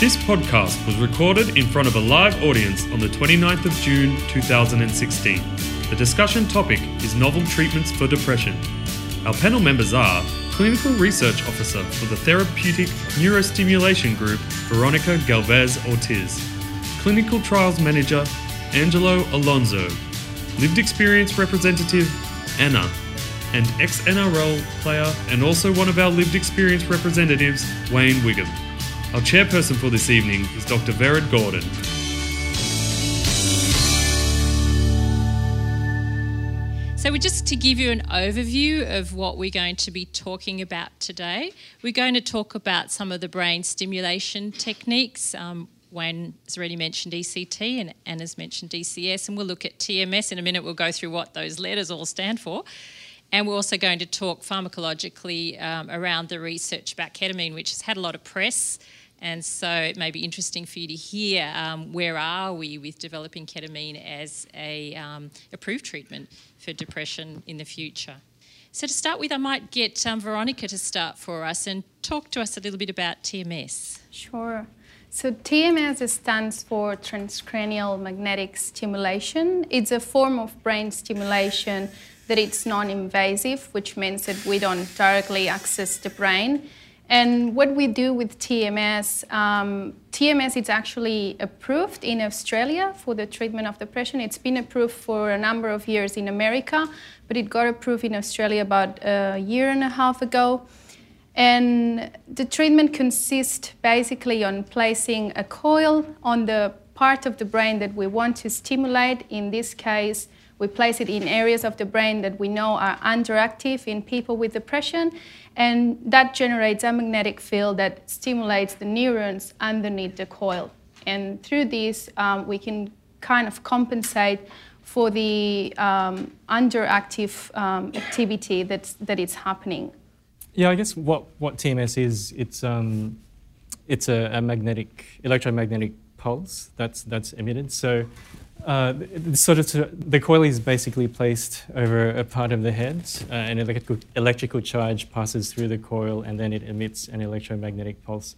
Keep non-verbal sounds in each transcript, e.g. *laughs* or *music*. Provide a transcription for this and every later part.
This podcast was recorded in front of a live audience on the 29th of June 2016. The discussion topic is novel treatments for depression. Our panel members are Clinical Research Officer for the Therapeutic Neurostimulation Group, Veronica Galvez Ortiz, Clinical Trials Manager, Angelo Alonzo, Lived Experience Representative, Anna, and ex NRL player and also one of our lived experience representatives, Wayne Wiggum. Our chairperson for this evening is Dr. Vered Gordon. So, just to give you an overview of what we're going to be talking about today, we're going to talk about some of the brain stimulation techniques. Um, Wayne has already mentioned ECT and Anna's mentioned DCS, and we'll look at TMS in a minute. We'll go through what those letters all stand for. And we're also going to talk pharmacologically um, around the research about ketamine, which has had a lot of press. And so it may be interesting for you to hear um, where are we with developing ketamine as a um, approved treatment for depression in the future. So to start with, I might get um, Veronica to start for us and talk to us a little bit about TMS. Sure. So TMS stands for transcranial magnetic stimulation. It's a form of brain stimulation that it's non-invasive, which means that we don't directly access the brain. And what we do with TMS, um, TMS is actually approved in Australia for the treatment of depression. It's been approved for a number of years in America, but it got approved in Australia about a year and a half ago. And the treatment consists basically on placing a coil on the part of the brain that we want to stimulate. In this case, we place it in areas of the brain that we know are underactive in people with depression, and that generates a magnetic field that stimulates the neurons underneath the coil. And through this, um, we can kind of compensate for the um, underactive um, activity that's, that is happening. Yeah, I guess what, what TMS is, it's, um, it's a, a magnetic, electromagnetic pulse that's, that's emitted. So uh, sort of the coil is basically placed over a part of the head. Uh, an electrical, electrical charge passes through the coil, and then it emits an electromagnetic pulse.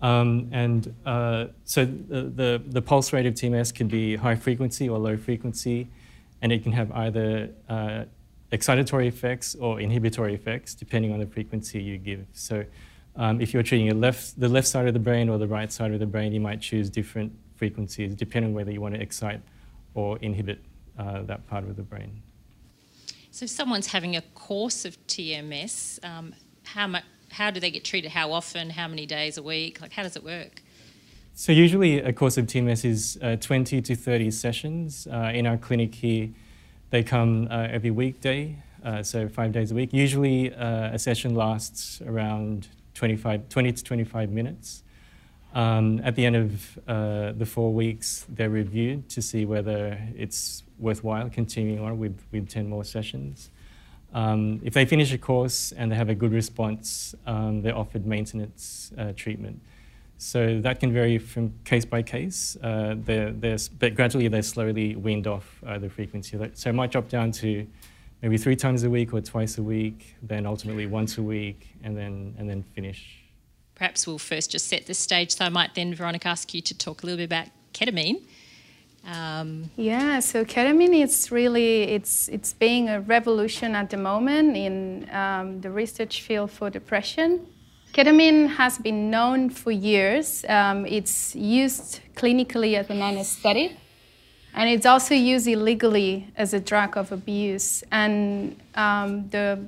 Um, and uh, so the, the, the, pulse rate of TMS can be high frequency or low frequency, and it can have either uh, excitatory effects or inhibitory effects depending on the frequency you give. So um, if you're treating left, the left side of the brain or the right side of the brain, you might choose different frequencies depending on whether you want to excite or inhibit uh, that part of the brain. So, if someone's having a course of TMS, um, how much? How do they get treated? How often? How many days a week? Like, how does it work? So usually a course of TMS is uh, 20 to 30 sessions. Uh, in our clinic here, they come uh, every weekday, uh, so five days a week. Usually uh, a session lasts around 25, 20 to 25 minutes. Um, at the end of uh, the four weeks, they're reviewed to see whether it's worthwhile continuing on with, with 10 more sessions. Um, if they finish a course and they have a good response, um, they're offered maintenance uh, treatment. So that can vary from case by case, uh, they're, they're, but gradually they're slowly weaned off uh, the frequency. So it might drop down to maybe three times a week or twice a week, then ultimately once a week, and then, and then finish perhaps we'll first just set the stage. So I might then, Veronica, ask you to talk a little bit about ketamine. Um, yeah, so ketamine is really it's it's being a revolution at the moment in um, the research field for depression. Ketamine has been known for years. Um, it's used clinically as an anesthetic, and it's also used illegally as a drug of abuse. And um, the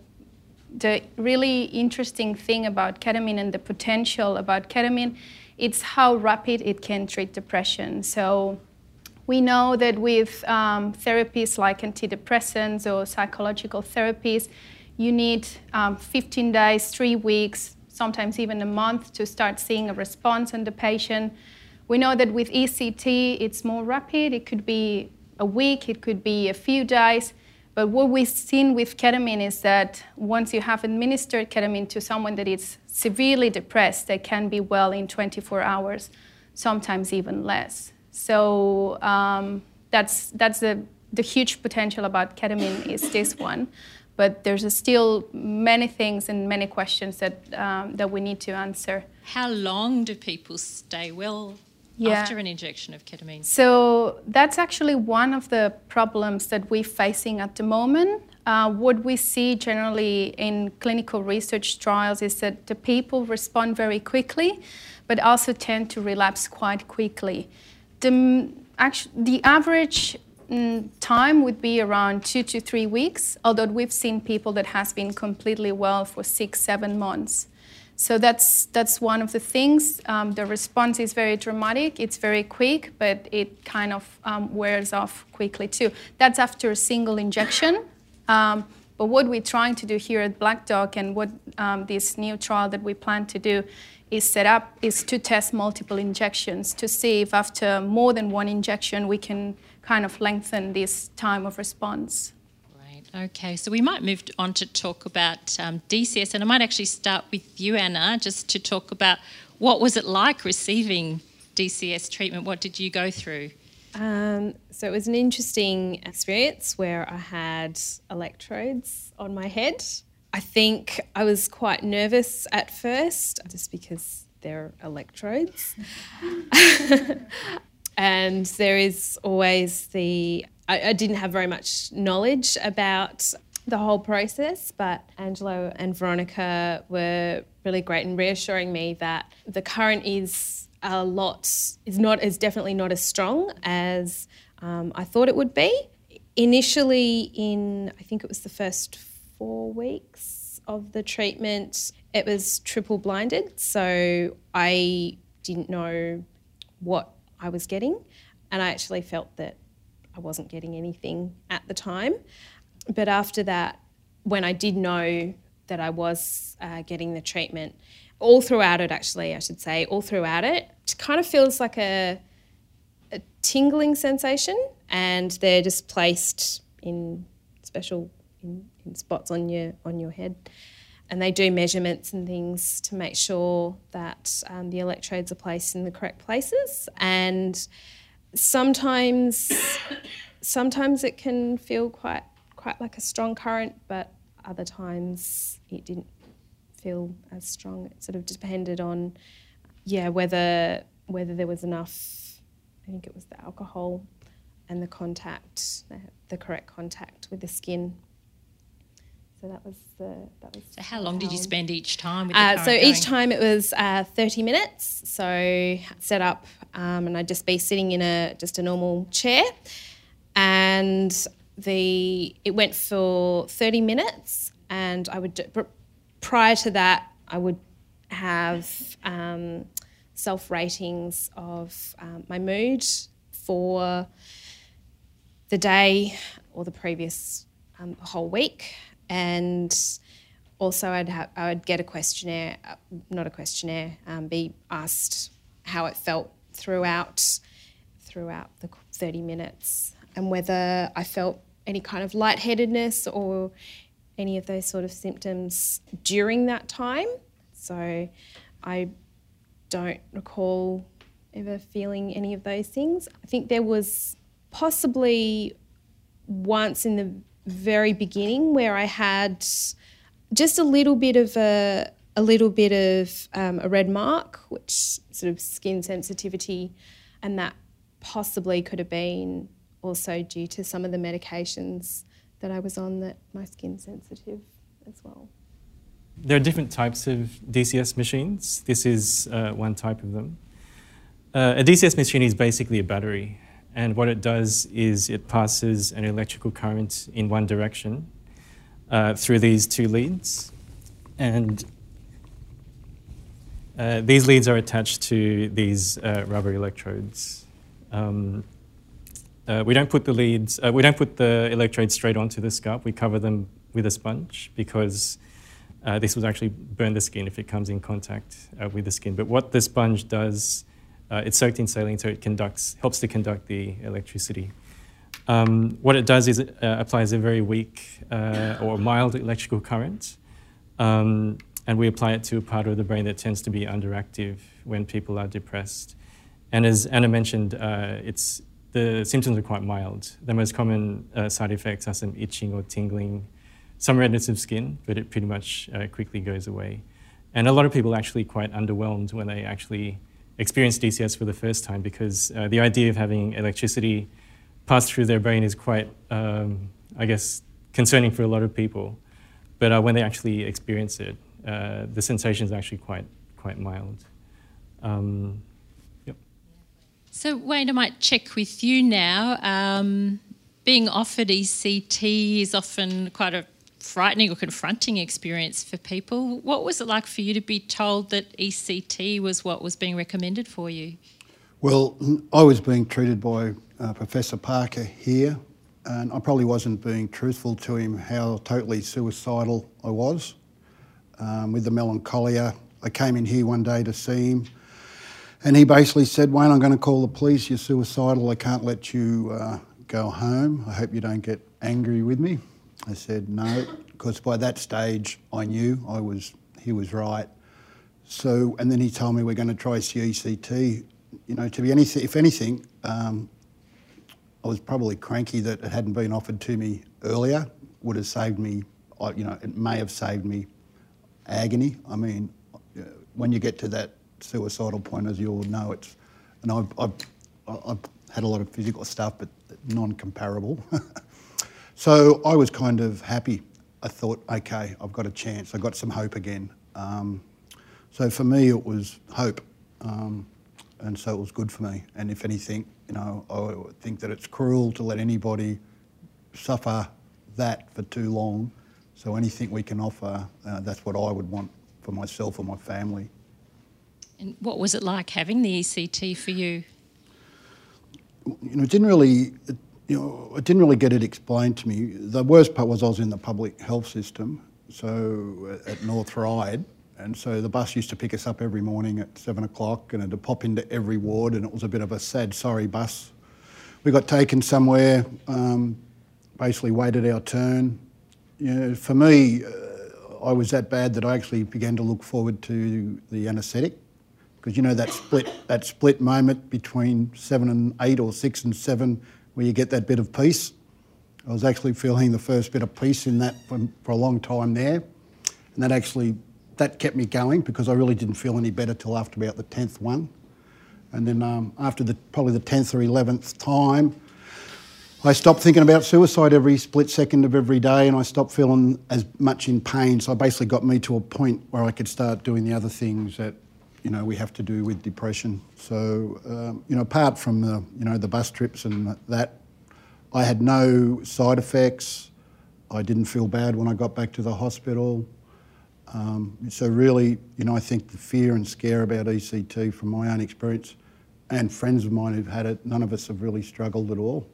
the really interesting thing about ketamine and the potential about ketamine, it's how rapid it can treat depression. So we know that with um, therapies like antidepressants or psychological therapies, you need um, 15 days, three weeks, sometimes even a month to start seeing a response in the patient. We know that with ECT, it's more rapid. It could be a week, it could be a few days. But what we've seen with ketamine is that once you have administered ketamine to someone that is severely depressed, they can be well in 24 hours, sometimes even less. So um, that's, that's the, the huge potential about ketamine is this one. but there's still many things and many questions that um, that we need to answer. How long do people stay well yeah. after an injection of ketamine? So that's actually one of the problems that we're facing at the moment. Uh, what we see generally in clinical research trials is that the people respond very quickly, but also tend to relapse quite quickly. The, actually, the average mm, time would be around two to three weeks, although we've seen people that has been completely well for six, seven months. So that's that's one of the things. Um, the response is very dramatic. It's very quick, but it kind of um, wears off quickly too. That's after a single injection. Um, but what we're trying to do here at Black Dog and what um, this new trial that we plan to do is set up is to test multiple injections to see if after more than one injection we can kind of lengthen this time of response. Okay, so we might move on to talk about um, DCS, and I might actually start with you, Anna, just to talk about what was it like receiving DCS treatment? What did you go through? Um, so it was an interesting experience where I had electrodes on my head. I think I was quite nervous at first, just because they're electrodes. *laughs* and there is always the I, I didn't have very much knowledge about the whole process, but Angelo and Veronica were really great in reassuring me that the current is a lot is not is definitely not as strong as um, I thought it would be. Initially, in I think it was the first four weeks of the treatment, it was triple blinded, so I didn't know what I was getting, and I actually felt that I wasn't getting anything at the time. But after that, when I did know that I was uh, getting the treatment, all throughout it, actually, I should say, all throughout it, it kind of feels like a, a tingling sensation, and they're just placed in special in, in spots on your on your head and they do measurements and things to make sure that um, the electrodes are placed in the correct places. And sometimes sometimes it can feel quite quite like a strong current, but other times it didn't feel as strong. It sort of depended on yeah whether whether there was enough. I think it was the alcohol and the contact, the, the correct contact with the skin. So that was the that was. So how long did you spend each time? Uh, so each time it was uh, thirty minutes. So set up, um, and I'd just be sitting in a just a normal chair, and the it went for thirty minutes, and I would do, prior to that I would have um, self ratings of um, my mood for the day or the previous um, whole week and also I'd have, I would get a questionnaire, uh, not a questionnaire, um, be asked how it felt throughout throughout the 30 minutes and whether I felt any kind of lightheadedness or any of those sort of symptoms during that time. So I don't recall ever feeling any of those things. I think there was possibly once in the very beginning where I had just a little bit of a a little bit of um, a red mark, which sort of skin sensitivity, and that possibly could have been also due to some of the medications that I was on that my skin sensitive as well. There are different types of DCS machines. This is uh, one type of them. Uh, a DCS machine is basically a battery. And what it does is it passes an electrical current in one direction uh, through these two leads. And uh, these leads are attached to these uh, rubber electrodes. Um, uh, we don't put the leads, uh, we don't put the electrodes straight onto the scalp. We cover them with a sponge because uh, this will actually burn the skin if it comes in contact with the skin. But what the sponge does uh, it's soaked in saline, so it conducts, helps to conduct the electricity. Um, what it does is it uh, applies a very weak uh, or mild electrical current, um, and we apply it to a part of the brain that tends to be underactive when people are depressed. And as Anna mentioned, uh, it's, the symptoms are quite mild. The most common uh, side effects are some itching or tingling some redness of skin, but it pretty much uh, quickly goes away. And a lot of people are actually quite underwhelmed when they actually experience DCS for the first time because uh, the idea of having electricity pass through their brain is quite, um, I guess, concerning for a lot of people. But uh, when they actually experience it, uh, the sensation is actually quite, quite mild. Um. So, Wayne, I might check with you now. Um, being offered ECT is often quite a frightening or confronting experience for people. What was it like for you to be told that ECT was what was being recommended for you? Well, I was being treated by uh, Professor Parker here, and I probably wasn't being truthful to him how totally suicidal I was um, with the melancholia. I came in here one day to see him, and he basically said, Wayne, I'm going to call the police. You're suicidal. I can't let you uh, go home. I hope you don't get angry with me. I said no, because by that stage I knew I was he was right. So, and then he told me we're going to try CECT. You know, to be anything, if anything, um, I was probably cranky that it hadn't been offered to me earlier. Would have saved me. You know, it may have saved me agony. I mean, when you get to that suicidal point, as you all know, it's and I've, I've, I've had a lot of physical stuff, but non-comparable. *laughs* So I was kind of happy. I thought, okay, I've got a chance. I've got some hope again. Um, so for me, it was hope, um, and so it was good for me. And if anything, you know, I think that it's cruel to let anybody suffer that for too long. So anything we can offer, uh, that's what I would want for myself and my family. And what was it like having the ECT for you? You know, it didn't really. It, you know, I didn't really get it explained to me. The worst part was I was in the public health system, so at North Ryde, and so the bus used to pick us up every morning at seven o'clock, and it would pop into every ward, and it was a bit of a sad, sorry bus. We got taken somewhere, um, basically waited our turn. You know, for me, uh, I was that bad that I actually began to look forward to the anaesthetic because you know that split that split moment between seven and eight or six and seven where you get that bit of peace. I was actually feeling the first bit of peace in that for, for a long time there, and that actually that kept me going because I really didn't feel any better till after about the tenth one, and then um, after the probably the tenth or eleventh time, I stopped thinking about suicide every split second of every day, and I stopped feeling as much in pain. So I basically got me to a point where I could start doing the other things that you know we have to do with depression. So um, you know, apart from the you know the bus trips and that, I had no side effects. I didn't feel bad when I got back to the hospital. Um, so really, you know, I think the fear and scare about ECT, from my own experience, and friends of mine who've had it, none of us have really struggled at all.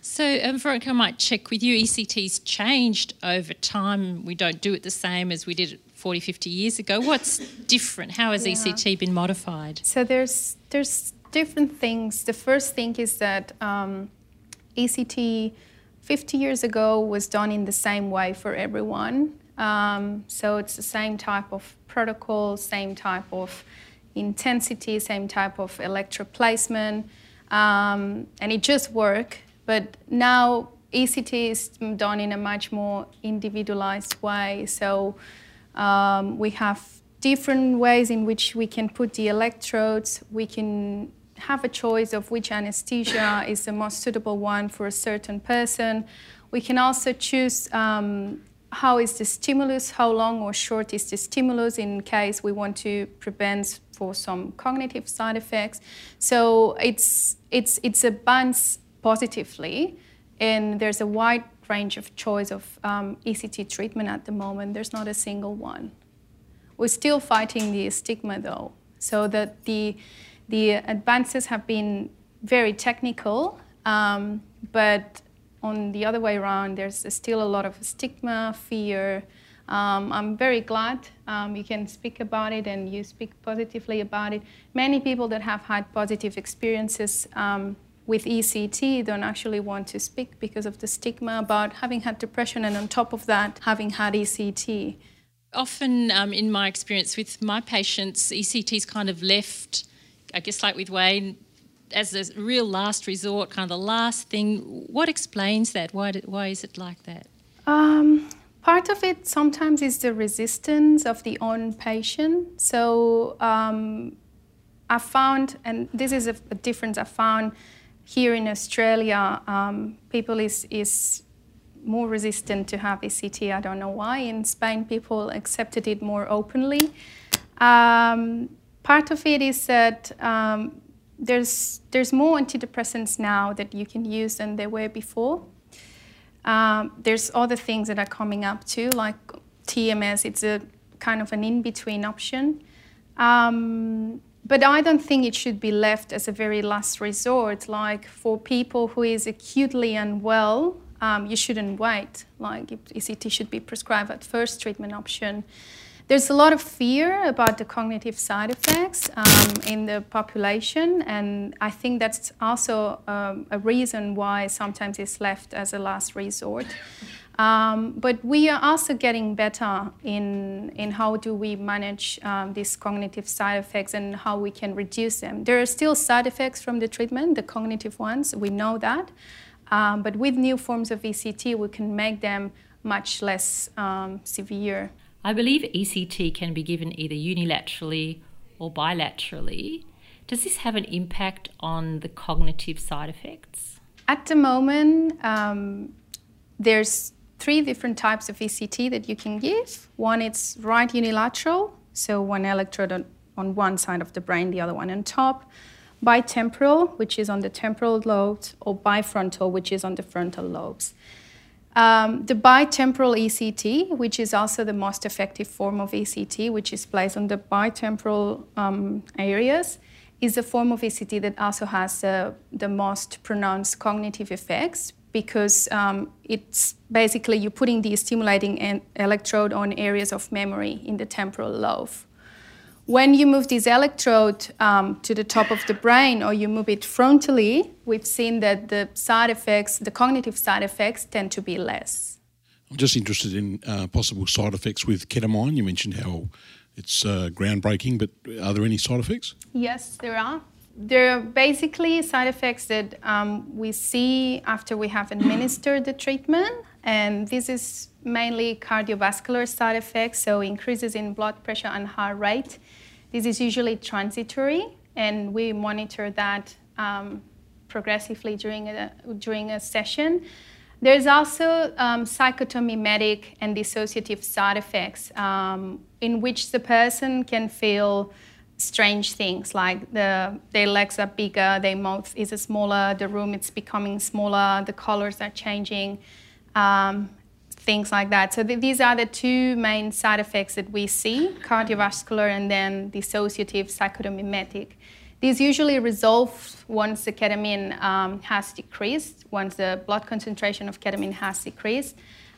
So, um, Veronica, I might check with you. ECT's changed over time. We don't do it the same as we did 40, 50 years ago. What's different? How has yeah. ECT been modified? So there's there's different things. The first thing is that um, ECT 50 years ago was done in the same way for everyone. Um, so it's the same type of protocol, same type of intensity, same type of electroplacement, um, and it just worked. But now ECT is done in a much more individualized way. So um, we have different ways in which we can put the electrodes. We can have a choice of which anesthesia *coughs* is the most suitable one for a certain person. We can also choose um, how is the stimulus, how long or short is the stimulus in case we want to prevent for some cognitive side effects. So it's, it's, it's a balance positively, and there's a wide range of choice of um, ECT treatment at the moment. There's not a single one. We're still fighting the stigma though, so that the, the advances have been very technical, um, but on the other way around, there's still a lot of stigma, fear. Um, I'm very glad um, you can speak about it and you speak positively about it. Many people that have had positive experiences um, with ECT don't actually want to speak because of the stigma about having had depression and on top of that, having had ECT. Often, um, in my experience with my patients, ECT is kind of left, I guess, like with Wayne, as a real last resort, kind of the last thing. What explains that? Why, do, why is it like that? Um, part of it sometimes is the resistance of the own patient. So um, I found, and this is a, a, difference I found here in Australia, um, people is, is more resistant to have ECT. I don't know why. In Spain, people accepted it more openly. Um, part of it is that um, there's there's more antidepressants now that you can use than there were before. Um, there's other things that are coming up too, like TMS. It's a kind of an in-between option. Um, but I don't think it should be left as a very last resort. Like for people who is acutely unwell, um, you shouldn't wait. Like ECT should be prescribed at first treatment option. There's a lot of fear about the cognitive side effects um, in the population, and I think that's also um, a reason why sometimes it's left as a last resort. Um, but we are also getting better in, in how do we manage um, these cognitive side effects and how we can reduce them. There are still side effects from the treatment, the cognitive ones, we know that. Um, but with new forms of ECT, we can make them much less um, severe. I believe ECT can be given either unilaterally or bilaterally. Does this have an impact on the cognitive side effects? At the moment, um, there's three different types of ECT that you can give. One is right unilateral, so one electrode on, on one side of the brain, the other one on top. Bitemporal, which is on the temporal lobes, or bifrontal, which is on the frontal lobes. Um, the bitemporal ECT, which is also the most effective form of ECT, which is placed on the bitemporal um, areas, is a form of ECT that also has uh, the most pronounced cognitive effects because um, it's basically you're putting the stimulating electrode on areas of memory in the temporal lobe. When you move this electrode um, to the top of the brain or you move it frontally, we've seen that the side effects, the cognitive side effects, tend to be less. I'm just interested in uh, possible side effects with ketamine. You mentioned how it's uh, groundbreaking, but are there any side effects? Yes, there are. There are basically side effects that um, we see after we have administered the treatment, and this is mainly cardiovascular side effects, so increases in blood pressure and heart rate this is usually transitory, and we monitor that um, progressively during a, during a session. There's also um, psychotomimetic and dissociative side effects um, in which the person can feel strange things like the, their legs are bigger, their mouth is smaller, the room is becoming smaller, the colors are changing. Um, things like that. So th- these are the two main side effects that we see cardiovascular and then dissociative psychotomimetic. These usually resolve once the ketamine um, has decreased, once the blood concentration of ketamine has decreased.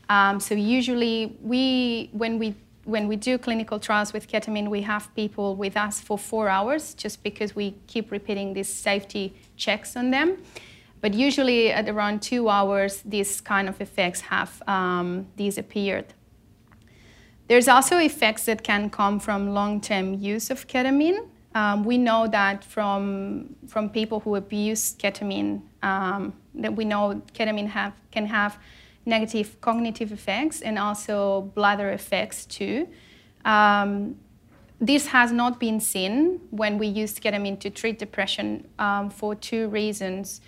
Um, so usually we, when we when we do clinical trials with ketamine, we have people with us for four hours just because we keep repeating these safety checks on them. But usually at around two hours, these kind of effects have um, disappeared. There's also effects that can come from long-term use of ketamine. Um, we know that from, from people who abuse ketamine, um, that we know ketamine have, can have negative cognitive effects and also bladder effects too. Um, this has not been seen when we use ketamine to treat depression um, for two reasons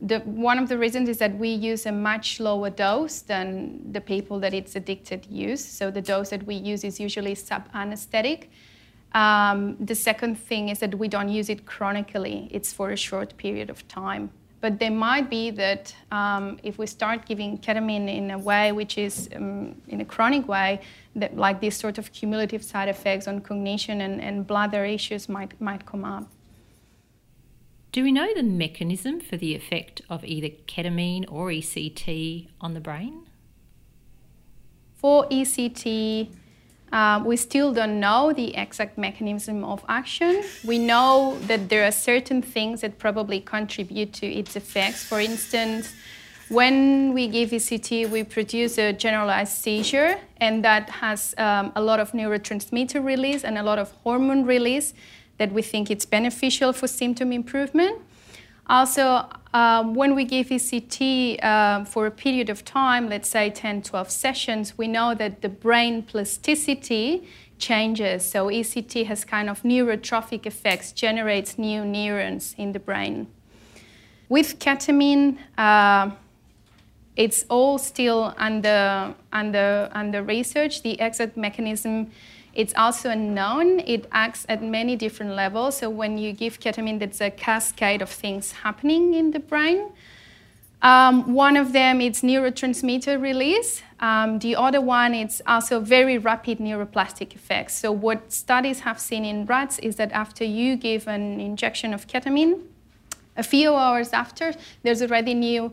the, one of the reasons is that we use a much lower dose than the people that it's addicted use. So the dose that we use is usually sub-anesthetic. Um, the second thing is that we don't use it chronically. It's for a short period of time. But there might be that um, if we start giving ketamine in a way which is um, in a chronic way, that like these sort of cumulative side effects on cognition and, and bladder issues might, might come up. Do we know the mechanism for the effect of either ketamine or ECT on the brain? For ECT, uh, we still don't know the exact mechanism of action. We know that there are certain things that probably contribute to its effects. For instance, when we give ECT, we produce a generalized seizure, and that has um, a lot of neurotransmitter release and a lot of hormone release that we think it's beneficial for symptom improvement. Also, um, when we give ECT uh, for a period of time, let's say 10, 12 sessions, we know that the brain plasticity changes. So ECT has kind of neurotrophic effects, generates new neurons in the brain. With ketamine, uh, it's all still under, under, under research. The exact mechanism it's also unknown. It acts at many different levels. So when you give ketamine, there's a cascade of things happening in the brain. Um, one of them is neurotransmitter release. Um, the other one is also very rapid neuroplastic effects. So what studies have seen in rats is that after you give an injection of ketamine, a few hours after, there's already new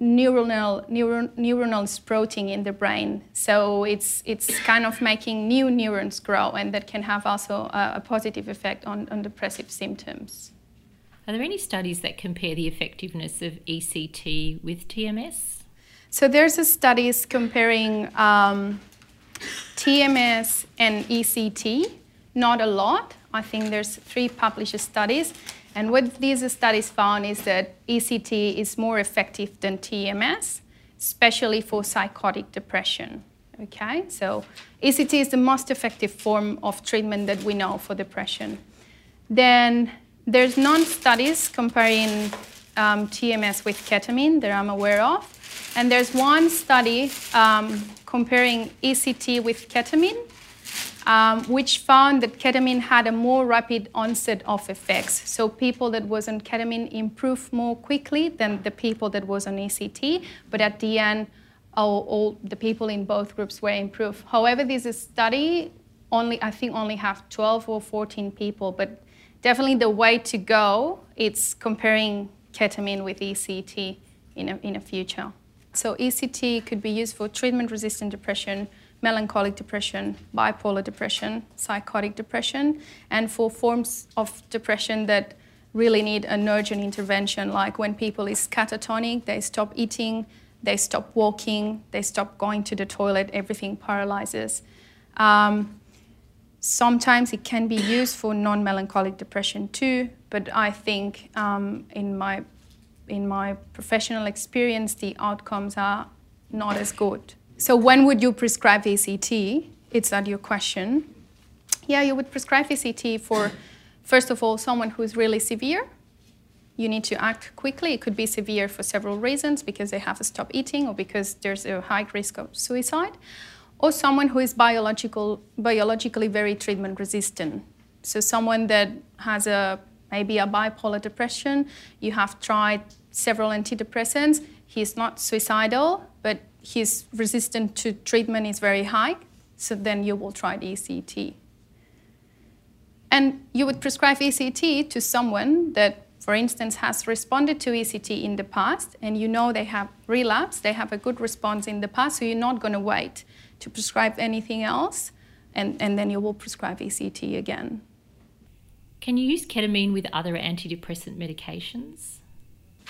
neuronal, neuron, neuronal sprouting in the brain. So it's, it's kind of making new neurons grow, and that can have also a, a positive effect on, on depressive symptoms. Are there any studies that compare the effectiveness of ECT with TMS? So there's a studies comparing um, TMS and ECT. Not a lot. I think there's three published studies, and what these studies found is that ECT is more effective than TMS, especially for psychotic depression. Okay, so ECT is the most effective form of treatment that we know for depression. Then there's non-studies comparing um, TMS with ketamine that I'm aware of, and there's one study um, comparing ECT with ketamine um, which found that ketamine had a more rapid onset of effects. So people that was on ketamine improved more quickly than the people that was on ECT, but at the end, all, all the people in both groups were improved. However, this study only, I think, only have 12 or 14 people, but definitely the way to go, it's comparing ketamine with ECT in a, in a future. So ECT could be used for treatment-resistant depression, melancholic depression, bipolar depression, psychotic depression, and for forms of depression that really need an urgent intervention, like when people is catatonic, they stop eating, they stop walking, they stop going to the toilet, everything paralyzes. Um, sometimes it can be used for non-melancholic depression too, but I think um, in my in my professional experience, the outcomes are not as good. So when would you prescribe ECT? It's that your question. Yeah, you would prescribe ECT for, first of all, someone who's really severe. You need to act quickly. It could be severe for several reasons because they have to stop eating or because there's a high risk of suicide, or someone who is biological, biologically very treatment resistant. So someone that has a maybe a bipolar depression, you have tried several antidepressants, he's not suicidal, but his resistance to treatment is very high, so then you will try ECT. And you would prescribe ECT to someone that, for instance, has responded to ECT in the past, and you know they have relapse, they have a good response in the past, so you're not going to wait to prescribe anything else, and, and then you will prescribe ECT again. Can you use ketamine with other antidepressant medications?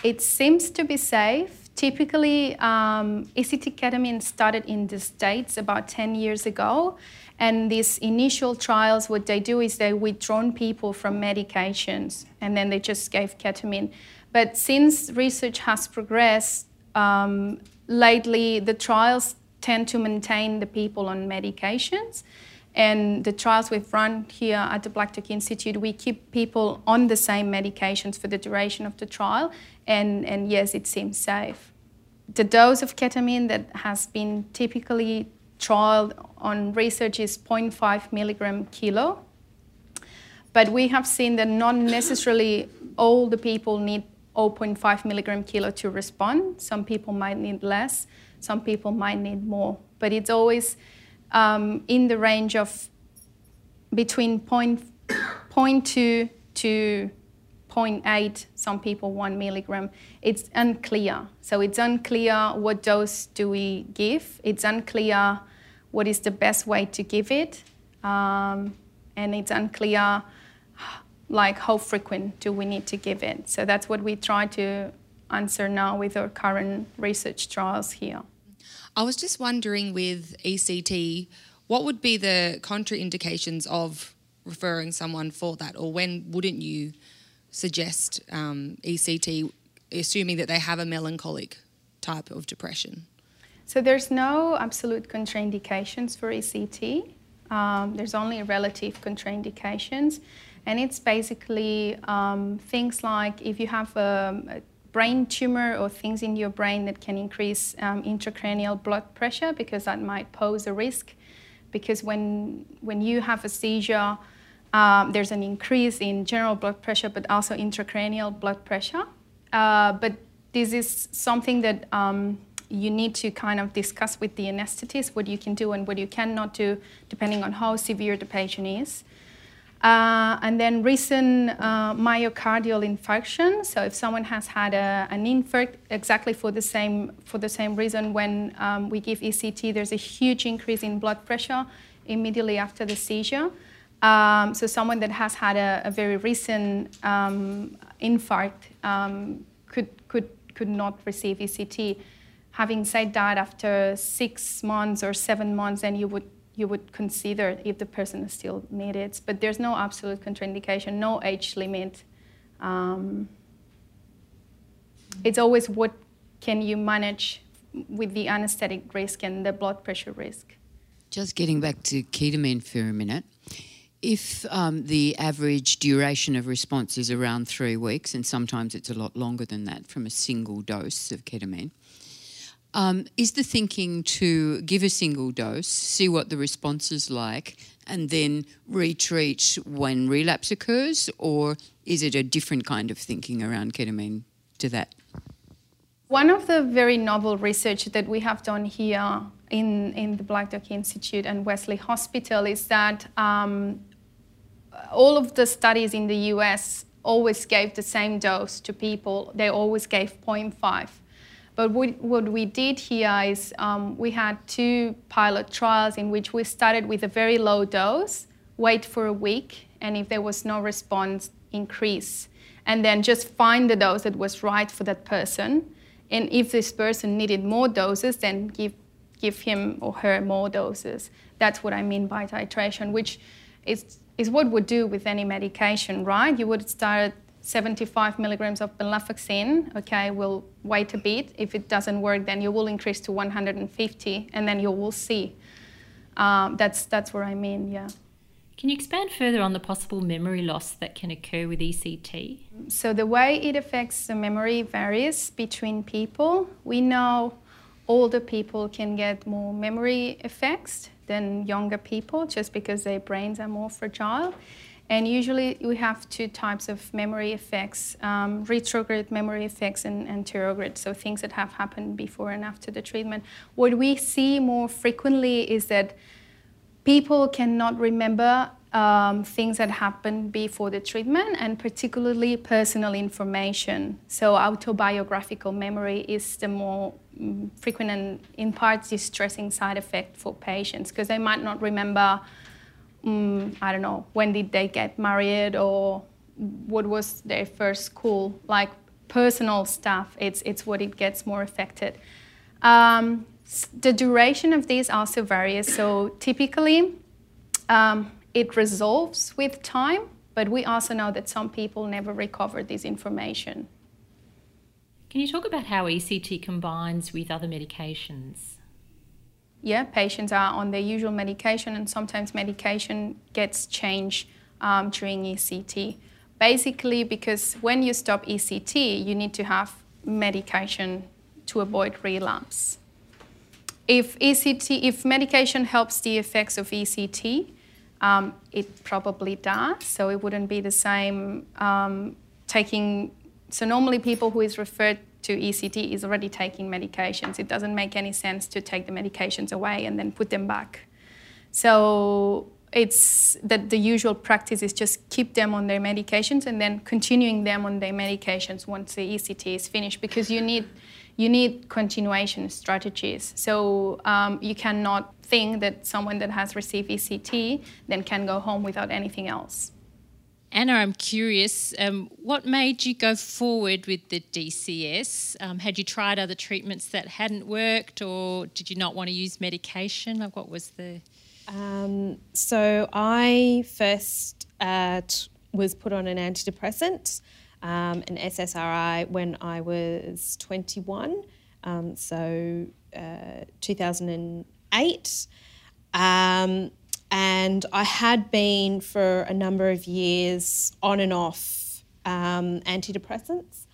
It seems to be safe Typically, um, ECT ketamine started in the States about 10 years ago. And these initial trials, what they do is they withdrawn people from medications and then they just gave ketamine. But since research has progressed, um, lately the trials tend to maintain the people on medications. And the trials we've run here at the Black Dog Institute, we keep people on the same medications for the duration of the trial. And, and yes, it seems safe. The dose of ketamine that has been typically trialed on research is 0.5 milligram kilo. But we have seen that not necessarily all the people need 0.5 milligram kilo to respond. Some people might need less, some people might need more. But it's always um, in the range of between 0.2 to 0.8, some people 1 milligram. It's unclear. So it's unclear what dose do we give. It's unclear what is the best way to give it. Um, and it's unclear like how frequent do we need to give it. So that's what we try to answer now with our current research trials here. I was just wondering with ECT, what would be the contraindications of referring someone for that, or when wouldn't you suggest um, ECT, assuming that they have a melancholic type of depression? So there's no absolute contraindications for ECT. Um, there's only relative contraindications, and it's basically um, things like if you have a, a, brain tumor or things in your brain that can increase um, intracranial blood pressure because that might pose a risk. Because when when you have a seizure, um, there's an increase in general blood pressure, but also intracranial blood pressure. Uh, but this is something that um, you need to kind of discuss with the anesthetist what you can do and what you cannot do, depending on how severe the patient is. Uh, and then recent uh, myocardial infarction. So if someone has had a, an infarct exactly for the same for the same reason, when um, we give ECT, there's a huge increase in blood pressure immediately after the seizure. Um, so someone that has had a, a very recent um, infarct um, could could could not receive ECT. Having said that, after six months or seven months, then you would you would consider if the person is still needed. But there's no absolute contraindication, no age limit. Um, it's always what can you manage with the anesthetic risk and the blood pressure risk. Just getting back to ketamine for a minute. If um, the average duration of response is around three weeks, and sometimes it's a lot longer than that from a single dose of ketamine, um, is the thinking to give a single dose, see what the response is like, and then retreat when relapse occurs, or is it a different kind of thinking around ketamine to that? One of the very novel research that we have done here in, in the Black Dog Institute and Wesley Hospital is that um, all of the studies in the US always gave the same dose to people. They always gave 0.5. But we, what we did here is um, we had two pilot trials in which we started with a very low dose, wait for a week, and if there was no response, increase. And then just find the dose that was right for that person. And if this person needed more doses, then give, give him or her more doses. That's what I mean by titration, which is, is what we do with any medication, right? You would start 75 milligrams of venlafaxine, okay, we'll wait a bit. If it doesn't work, then you will increase to 150, and then you will see. Um, that's, that's what I mean, yeah. Can you expand further on the possible memory loss that can occur with ECT? So, the way it affects the memory varies between people. We know older people can get more memory effects than younger people just because their brains are more fragile. And usually we have two types of memory effects um, retrograde memory effects and anterograde, so things that have happened before and after the treatment. What we see more frequently is that people cannot remember um, things that happened before the treatment and particularly personal information. So, autobiographical memory is the more um, frequent and in part distressing side effect for patients because they might not remember um, I don't know, when did they get married or what was their first school, like personal stuff, it's, it's what it gets more affected. Um, the duration of these also varies. So typically, um, it resolves with time, but we also know that some people never recover this information. Can you talk about how ECT combines with other medications? yeah, patients are on their usual medication, and sometimes medication gets changed um, during ECT. Basically, because when you stop ECT, you need to have medication to avoid relapse. If ECT, if medication helps the effects of ECT, um, it probably does. So it wouldn't be the same um, taking. So normally, people who is referred to ECT is already taking medications. It doesn't make any sense to take the medications away and then put them back. So it's that the usual practice is just keep them on their medications and then continuing them on their medications once the ECT is finished because you need you need continuation strategies. So um, you cannot think that someone that has received ECT then can go home without anything else. Anna, I'm curious, um, what made you go forward with the DCS? Um, had you tried other treatments that hadn't worked, or did you not want to use medication? Like, what was the. Um, so, I first uh, t- was put on an antidepressant um, an SSRI when I was 21, um, so uh, 2008. Um, and I had been for a number of years on and off um, antidepressants.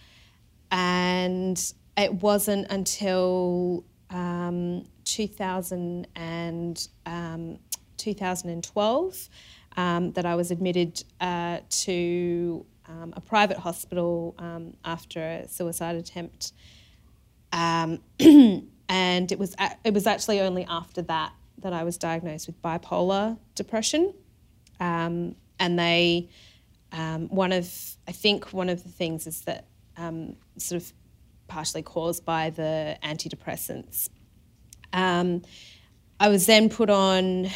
And it wasn't until um, 2000 and, um, 2012 um, that I was admitted uh, to um, a private hospital after a suicide attempt. *clears throat* Um, and it was, it was actually only after that that I was diagnosed with bipolar depression. Um, and they, um, one of, I think one of the things is that sort of partially caused by the antidepressants. I was then put on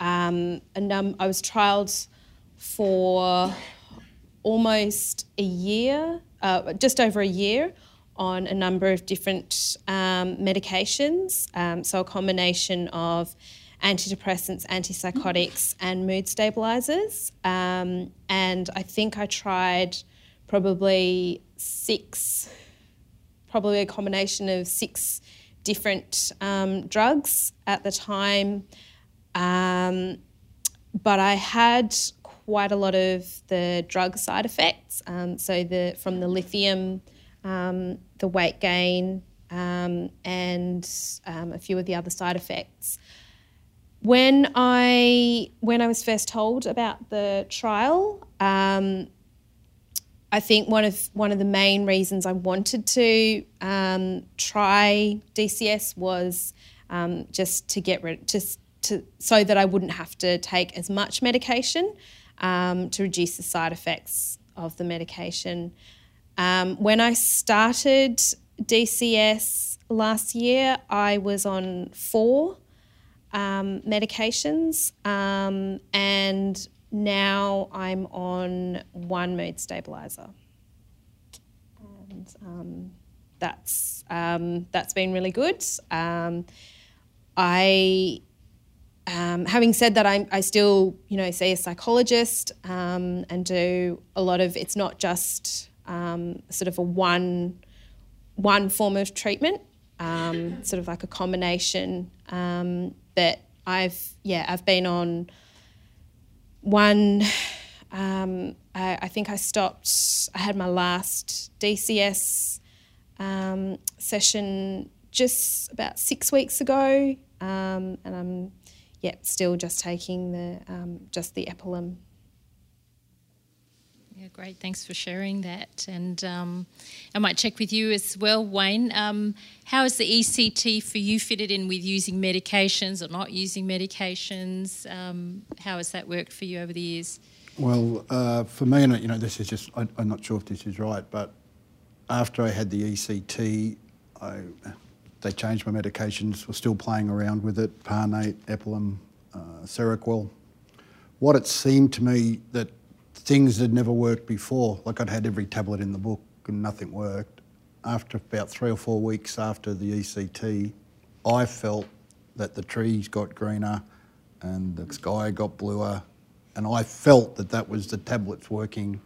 um, a num- I was trialled for almost a year, uh, just over a year, on a number of different um, medications. Um, so, a combination of antidepressants, antipsychotics, and mood stabilizers. Um, and I think I tried probably six, probably a combination of six different um, drugs at the time. Um, but I had quite a lot of the drug side effects. Um, so the from the lithium, um, the weight gain, um, and um, a few of the other side effects. When I when I was first told about the trial, um, I think one of one of the main reasons I wanted to um, try DCS was just to get rid, just to so that I wouldn't have to take as much medication um, to reduce the side effects of the medication. Um, when I started DCS last year, I was on four um, medications, um, and now I'm on one mood stabilizer, and um, that's um, that's been really good. I um, having said that, I, I, still, you know, see a psychologist um, and do a lot of. It's not just um, sort of a one one form of treatment, um, sort of like a combination um, that I've yeah I've been on one. Um, I, I, think I stopped. I had my last DCS session just about six weeks ago, and I'm yeah, still just taking the um, just the Epilim. Yeah, great. Thanks for sharing that. And um, I might check with you as well, Wayne. Um, how is the ECT for you fitted in with using medications or not using medications? Um, how has that worked for you over the years? Well, uh, for me, and you know, this is just, I, am not sure if this is right, but after I had the ECT, I they changed my medications, We're still playing around with it, Parnate, Epilim, uh, Seroquel. What it seemed to me that things had never worked before, like I'd had every tablet in the book and nothing worked. After about three or four weeks after the ECT, I felt that the trees got greener and the sky got bluer, and I felt that that was the tablets working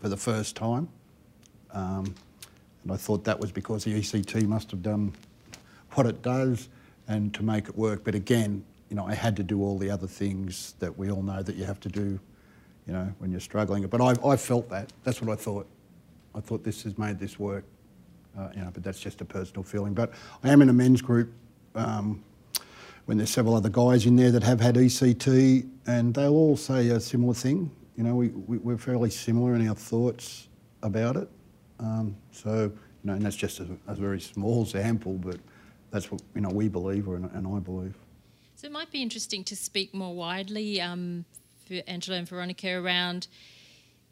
for the first time. Um, and I thought that was because the ECT must have done what it does and to make it work. But again, you know, I had to do all the other things that we all know that you have to do, you know, when you're struggling. But I, I felt that. That's what I thought. I thought this has made this work, uh, you know, but that's just a personal feeling. But I am in a men's group um, when there's several other guys in there that have had ECT, and they'll all say a similar thing. You know, we, we, are fairly similar in our thoughts about it. Um, so, you know, and that's just a, a very small sample, but that's what you know we believe, or, and I believe. So it might be interesting to speak more widely um, for Angelo and Veronica around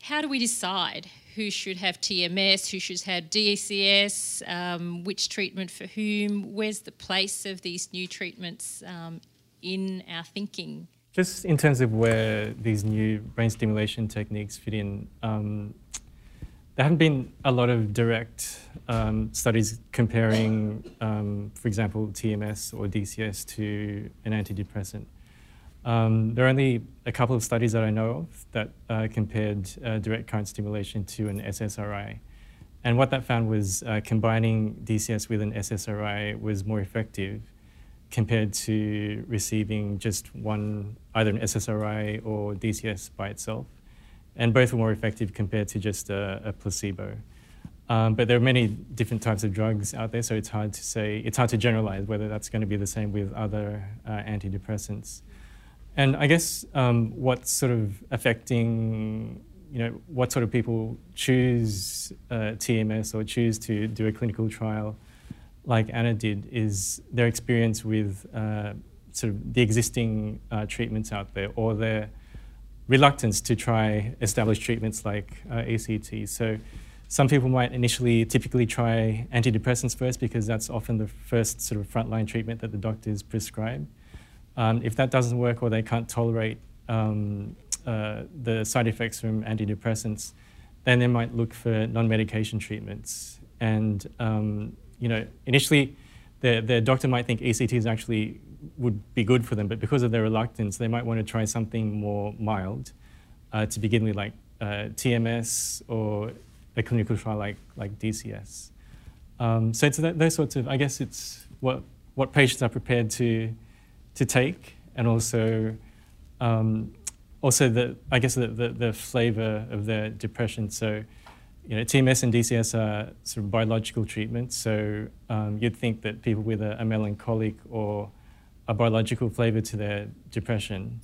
how do we decide who should have TMS, who should have DCS, um, which treatment for whom, where's the place of these new treatments um, in our thinking? Just in terms of where these new brain stimulation techniques fit in, um, there haven't been a lot of direct um, studies comparing, um, for example, TMS or DCS to an antidepressant. Um, there are only a couple of studies that I know of that uh, compared uh, direct current stimulation to an SSRI. And what that found was uh, combining DCS with an SSRI was more effective compared to receiving just one, either an SSRI or DCS by itself. And both were more effective compared to just a, a placebo. Um, but there are many different types of drugs out there, so it's hard to say, it's hard to generalize whether that's going to be the same with other uh, antidepressants. And I guess um, what's sort of affecting, you know, what sort of people choose uh, TMS or choose to do a clinical trial like Anna did is their experience with uh, sort of the existing uh, treatments out there or their reluctance to try established treatments like uh, ECT. So some people might initially typically try antidepressants first because that's often the first sort of frontline treatment that the doctors prescribe. Um, if that doesn't work or they can't tolerate um, uh, the side effects from antidepressants, then they might look for non-medication treatments. And um, you know, initially, the, the doctor might think ECTs actually would be good for them, but because of their reluctance, they might want to try something more mild uh, to begin with, like uh, TMS or a clinical trial like, like DCS. Um, so it's that, those sorts of, I guess it's what, what patients are prepared to, to take and also, um, also the, I guess the, the, the flavour of their depression. So, you know, TMS and DCS are sort of biological treatments. So um, you'd think that people with a, a melancholic or a biological flavour to their depression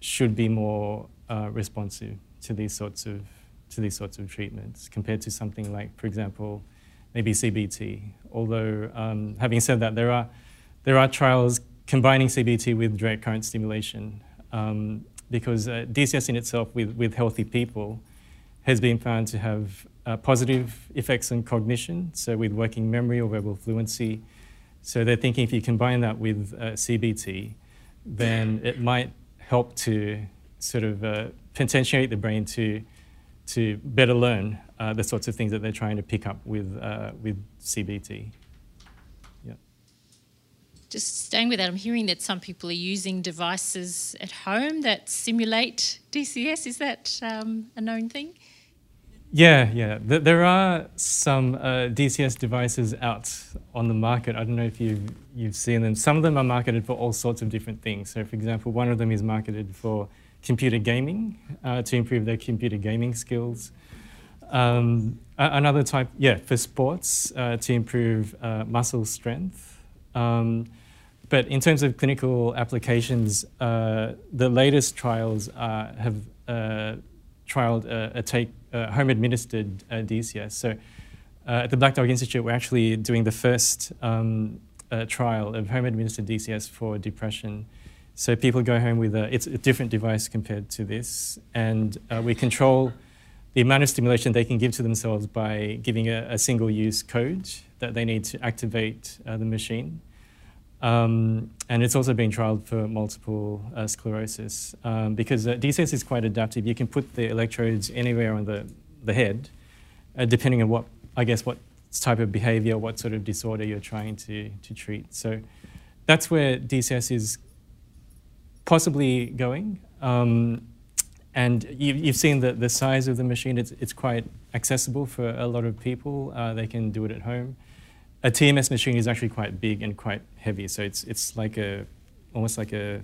should be more uh, responsive to these sorts of to these sorts of treatments compared to something like, for example, maybe CBT. Although, um, having said that, there are, there are trials combining CBT with direct current stimulation um, because uh, DCS in itself with, with healthy people has been found to have uh, positive effects on cognition, so with working memory or verbal fluency. So they're thinking if you combine that with uh, CBT, then it might help to sort of uh, potentiate the brain to to better learn uh, the sorts of things that they're trying to pick up with, uh, with CBT. Just staying with that, I'm hearing that some people are using devices at home that simulate DCS. Is that um, a known thing? Yeah, yeah. There are some uh, DCS devices out on the market. I don't know if you've, you've seen them. Some of them are marketed for all sorts of different things. So, for example, one of them is marketed for computer gaming uh, to improve their computer gaming skills. Um, another type, yeah, for sports uh, to improve uh, muscle strength. Um, but in terms of clinical applications, uh, the latest trials uh, have uh, trialed a, a take home administered DCS. So at the Black Dog Institute, we're actually doing the first um, trial of home administered DCS for depression. So people go home with a, it's a different device compared to this, and uh, we control the amount of stimulation they can give to themselves by giving a, a single-use code that they need to activate uh, the machine. Um, and it's also being trialed for multiple uh, sclerosis um, because uh, DCS is quite adaptive. You can put the electrodes anywhere on the, the head, uh, depending on what, I guess, what type of behavior, what sort of disorder you're trying to, to treat. So that's where DCS is possibly going. Um, and you, you've seen the, the size of the machine, it's, it's quite accessible for a lot of people. Uh, they can do it at home. A TMS machine is actually quite big and quite heavy, so it's, it's like a, almost like a,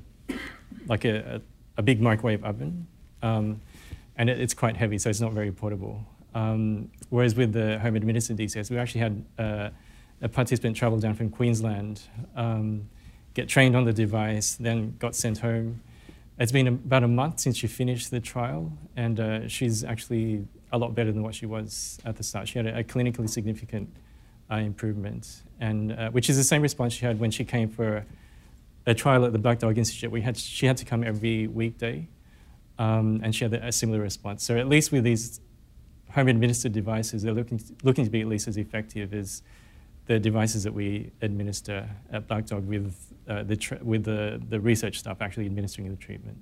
like a, a, a big microwave oven. Um, and it, it's quite heavy, so it's not very portable. Um, whereas with the home administered DCS, we actually had uh, a participant travel down from Queensland um, get trained on the device, then got sent home. It's been about a month since she finished the trial, and uh, she's actually a lot better than what she was at the start. She had a, a clinically significant uh, improvement, and uh, which is the same response she had when she came for a, trial at the Black Dog Institute. We had she had to come every weekday, um, and she had a, similar response. So at least with these home administered devices, they're looking looking to be at least as effective as the devices that we administer at Black Dog with, uh, the, with the, the research staff actually administering the treatment.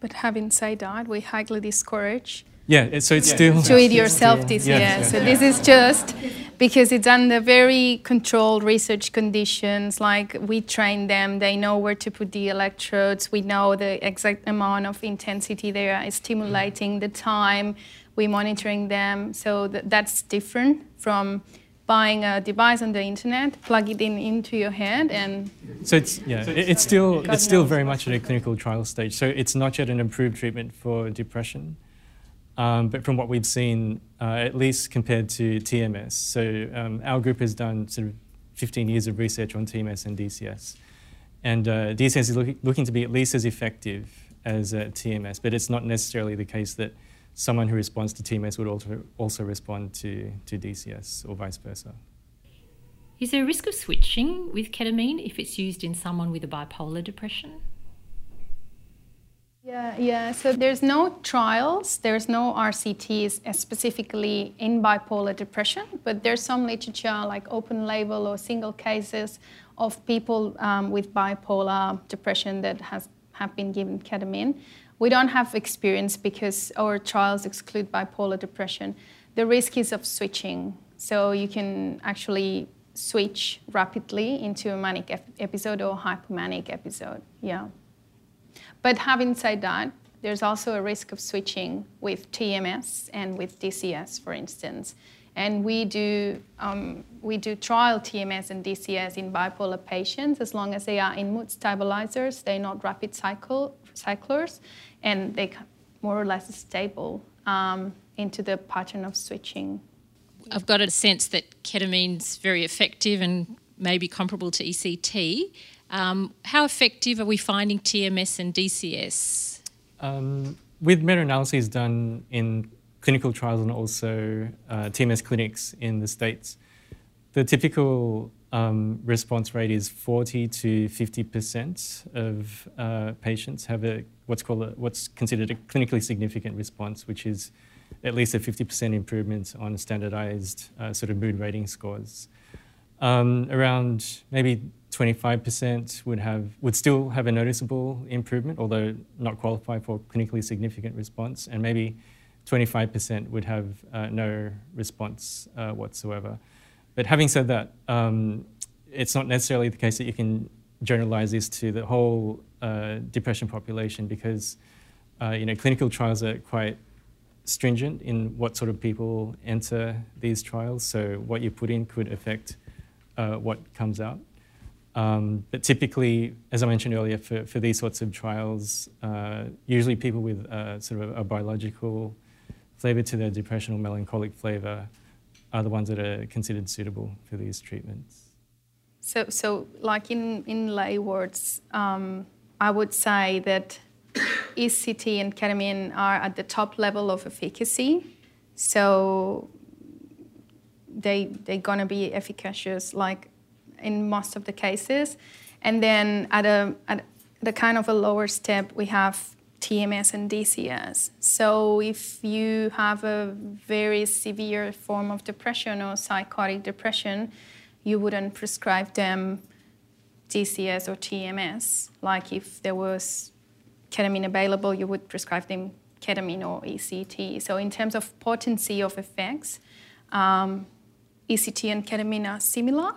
But having said that, we highly discourage yeah, so it's yeah, still to it yourself this year. yeah. So this is just because it's under very controlled research conditions. Like we train them, they know where to put the electrodes, we know the exact amount of intensity they are stimulating, the time, we're monitoring them. So th- that's different from buying a device on the internet, plug it in into your head, and so it's yeah, so it's, it's still it's still very much at a clinical trial stage. So it's not yet an approved treatment for depression. Um, but from what we've seen, uh, at least compared to TMS, so um, our group has done sort of 15 years of research on TMS and DCS. And uh, DCS is look, looking to be at least as effective as uh, TMS, but it's not necessarily the case that someone who responds to TMS would also, also respond to, to DCS or vice versa. Is there a risk of switching with ketamine if it's used in someone with a bipolar depression? Yeah, yeah. So there's no trials, there's no RCTs specifically in bipolar depression, but there's some literature like open label or single cases of people um, with bipolar depression that has have been given ketamine. We don't have experience because our trials exclude bipolar depression. The risk is of switching, so you can actually switch rapidly into a manic episode or hypomanic episode. Yeah. But having said that, there's also a risk of switching with TMS and with DCS, for instance. And we do, um, we do trial TMS and DCS in bipolar patients as long as they are in mood stabilizers, they're not rapid cycle, cyclers, and they more or less stable um, into the pattern of switching. I've got a sense that ketamine's very effective and maybe comparable to ECT. Um, how effective are we finding TMS and DCS? Um, with meta analyses done in clinical trials and also uh, TMS clinics in the States, the typical um, response rate is 40 to 50% of uh, patients have a what's called a, what's considered a clinically significant response, which is at least a 50% improvement on standardized uh, sort of mood rating scores. Um, around maybe 25% would have would still have a noticeable improvement, although not qualify for clinically significant response, and maybe 25% would have uh, no response uh, whatsoever. But having said that, um, it's not necessarily the case that you can generalize this to the whole uh, depression population because uh, you know clinical trials are quite stringent in what sort of people enter these trials. So what you put in could affect uh, what comes out. Um, but typically, as I mentioned earlier, for, for these sorts of trials, uh, usually people with uh, sort of a, a, biological flavour to their depression or melancholic flavour are the ones that are considered suitable for these treatments. So, so like in, in lay words, um, I would say that ECT and ketamine are at the top level of efficacy. So they, they're going to be efficacious like in most of the cases. And then at a at the kind of a lower step, we have TMS and DCS. So if you have a very severe form of depression or psychotic depression, you wouldn't prescribe them DCS or TMS. Like if there was ketamine available, you would prescribe them ketamine or ECT. So in terms of potency of effects, um, ECT and ketamine are similar,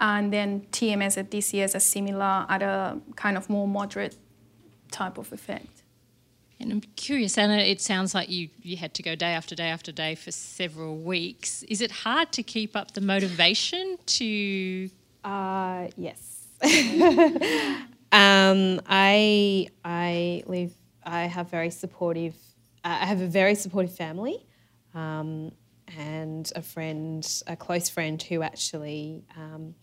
and then TMS and DCS are similar at a kind of more moderate type of effect. And I'm curious, Anna, it sounds like you, you had to go day after day after day for several weeks. Is it hard to keep up the motivation to? Uh, yes. *laughs* um, I, I live, I have very supportive, I have a very supportive family. Um, and a friend, a close friend who actually um,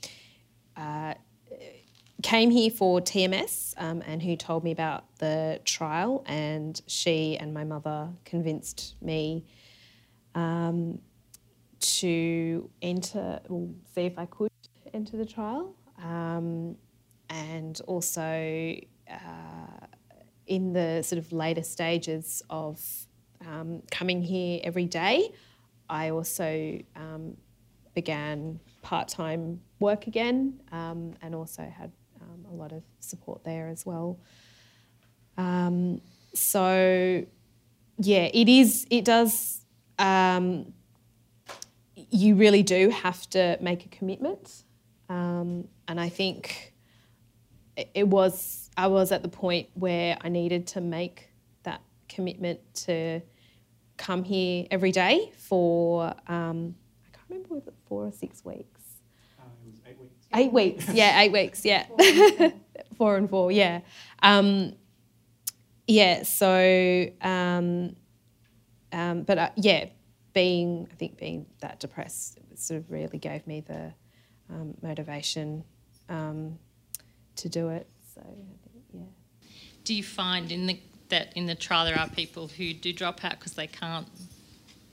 uh, came here for TMS um, and who told me about the trial. And she and my mother convinced me um, to enter, well, see if I could enter the trial. Um, and also, uh, in the sort of later stages of um, coming here every day, I also um, began part time work again um, and also had um, a lot of support there as well. Um, so, yeah, it is, it does, um, you really do have to make a commitment. And I think it was, I was at the point where I needed to make that commitment to come here every day for, um, I can't remember, was it four or six weeks? Uh, it was eight weeks. Eight weeks, *laughs* yeah, eight weeks, yeah. *laughs* four and four, yeah. Um, yeah, so, um, um, but uh, yeah, being, I think being that depressed sort of really gave me the um, motivation um, to do it. So, think, yeah. Do you find in the, that in the trial there are people who do drop out because they can't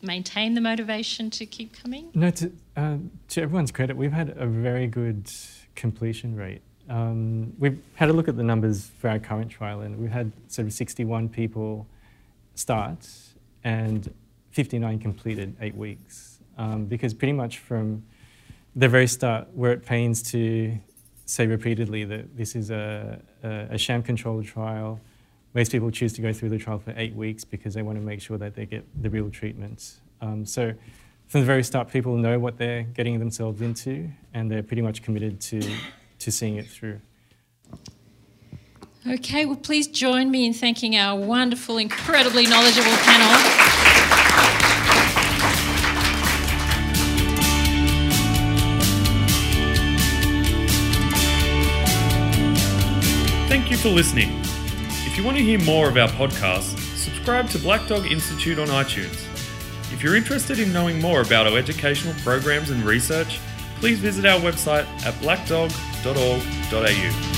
maintain the motivation to keep coming? No, to, uh, to everyone's credit, we've had a very good completion rate. Um, we've had a look at the numbers for our current trial, and we've had sort of 61 people start and 59 completed eight weeks. Um, because pretty much from the very start, we're at pains to say repeatedly that this is a, a, a sham controlled trial. Most people choose to go through the trial for eight weeks because they want to make sure that they get the real treatment. Um, so from the very start, people know what they're getting themselves into, and they're pretty much committed to, to seeing it through. Okay, well, please join me in thanking our wonderful, incredibly knowledgeable panel. Thank you for listening. If you want to hear more of our podcasts, subscribe to Black Dog Institute on iTunes. If you're interested in knowing more about our educational programs and research, please visit our website at blackdog.org.au.